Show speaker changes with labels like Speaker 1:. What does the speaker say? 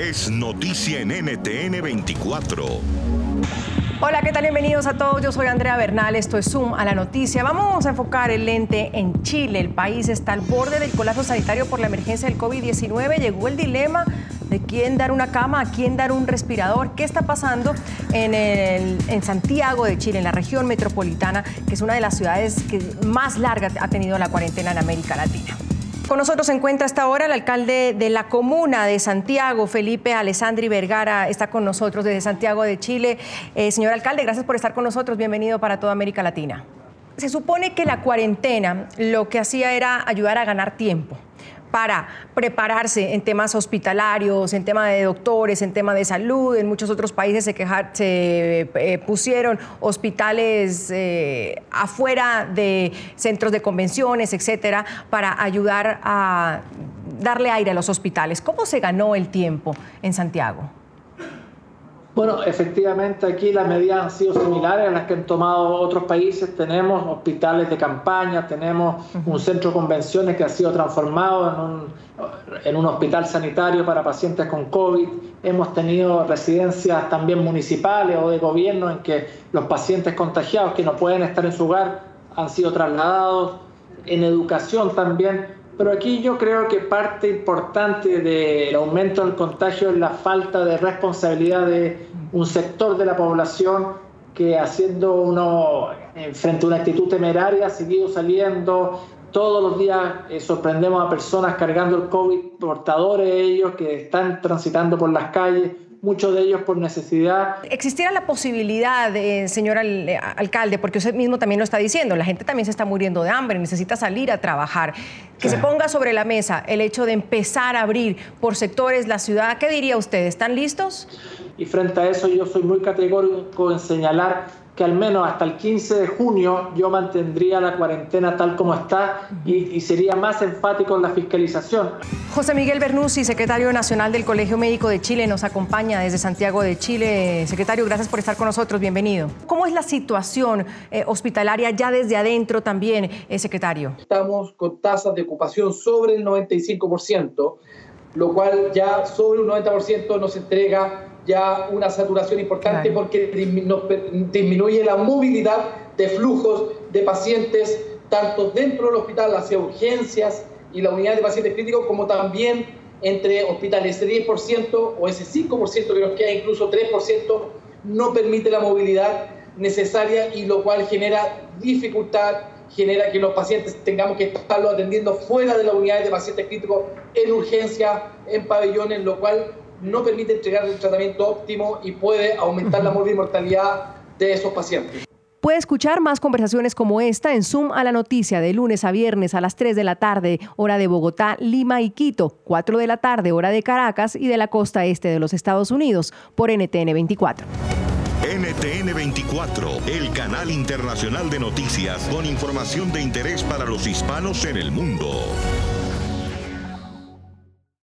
Speaker 1: es noticia en NTN 24.
Speaker 2: Hola, ¿qué tal? Bienvenidos a todos. Yo soy Andrea Bernal, esto es Zoom a la noticia. Vamos a enfocar el lente en Chile. El país está al borde del colapso sanitario por la emergencia del COVID-19. Llegó el dilema de quién dar una cama, a quién dar un respirador. ¿Qué está pasando en, en Santiago de Chile, en la región metropolitana, que es una de las ciudades que más larga ha tenido la cuarentena en América Latina? Con nosotros se encuentra hasta ahora el alcalde de la comuna de Santiago, Felipe Alessandri Vergara, está con nosotros desde Santiago de Chile. Eh, señor alcalde, gracias por estar con nosotros. Bienvenido para toda América Latina. Se supone que la cuarentena lo que hacía era ayudar a ganar tiempo para prepararse en temas hospitalarios, en tema de doctores, en tema de salud. En muchos otros países se, quejar, se eh, pusieron hospitales eh, afuera de centros de convenciones, etcétera, para ayudar a darle aire a los hospitales. ¿Cómo se ganó el tiempo en Santiago?
Speaker 3: Bueno, efectivamente aquí las medidas han sido similares a las que han tomado otros países. Tenemos hospitales de campaña, tenemos un centro de convenciones que ha sido transformado en un, en un hospital sanitario para pacientes con COVID. Hemos tenido residencias también municipales o de gobierno en que los pacientes contagiados que no pueden estar en su hogar han sido trasladados. En educación también pero aquí yo creo que parte importante del aumento del contagio es la falta de responsabilidad de un sector de la población que haciendo uno eh, frente a una actitud temeraria ha seguido saliendo. Todos los días eh, sorprendemos a personas cargando el COVID, portadores ellos que están transitando por las calles muchos de ellos por necesidad.
Speaker 2: ¿Existiera la posibilidad, eh, señor eh, alcalde, porque usted mismo también lo está diciendo, la gente también se está muriendo de hambre, necesita salir a trabajar, que se ponga sobre la mesa el hecho de empezar a abrir por sectores la ciudad? ¿Qué diría usted? ¿Están listos?
Speaker 3: Y frente a eso yo soy muy categórico en señalar que al menos hasta el 15 de junio yo mantendría la cuarentena tal como está y, sería más enfático en la fiscalización.
Speaker 2: José Miguel Bernuzzi, secretario nacional del Colegio Médico de Chile, nos acompaña desde Santiago de Chile. Secretario, gracias por estar con nosotros, bienvenido. ¿Cómo es la situación eh, hospitalaria ya desde adentro también, eh, secretario?
Speaker 4: Estamos con tasas de ocupación sobre el 95%, lo cual ya sobre un 90% nos entrega ya una saturación importante porque disminuye la movilidad de flujos de pacientes, tanto dentro del hospital hacia urgencias y la unidad de pacientes críticos, como también entre hospitales. Ese 10% o ese 5% que nos queda, incluso 3%, no permite la movilidad necesaria y lo cual genera dificultad, genera que los pacientes tengamos que estarlo atendiendo fuera de las unidades de pacientes críticos, en urgencia, en pabellones, lo cual no permite entregar el tratamiento óptimo y puede aumentar la mortalidad de esos pacientes.
Speaker 2: Puede escuchar más conversaciones como esta en Zoom a la noticia de lunes a viernes a las 3 de la tarde, hora de Bogotá, Lima y Quito, 4 de la tarde, hora de Caracas y de la costa este de los Estados Unidos, por NTN 24.
Speaker 1: NTN 24, el canal internacional de noticias con información de interés para los hispanos en el mundo.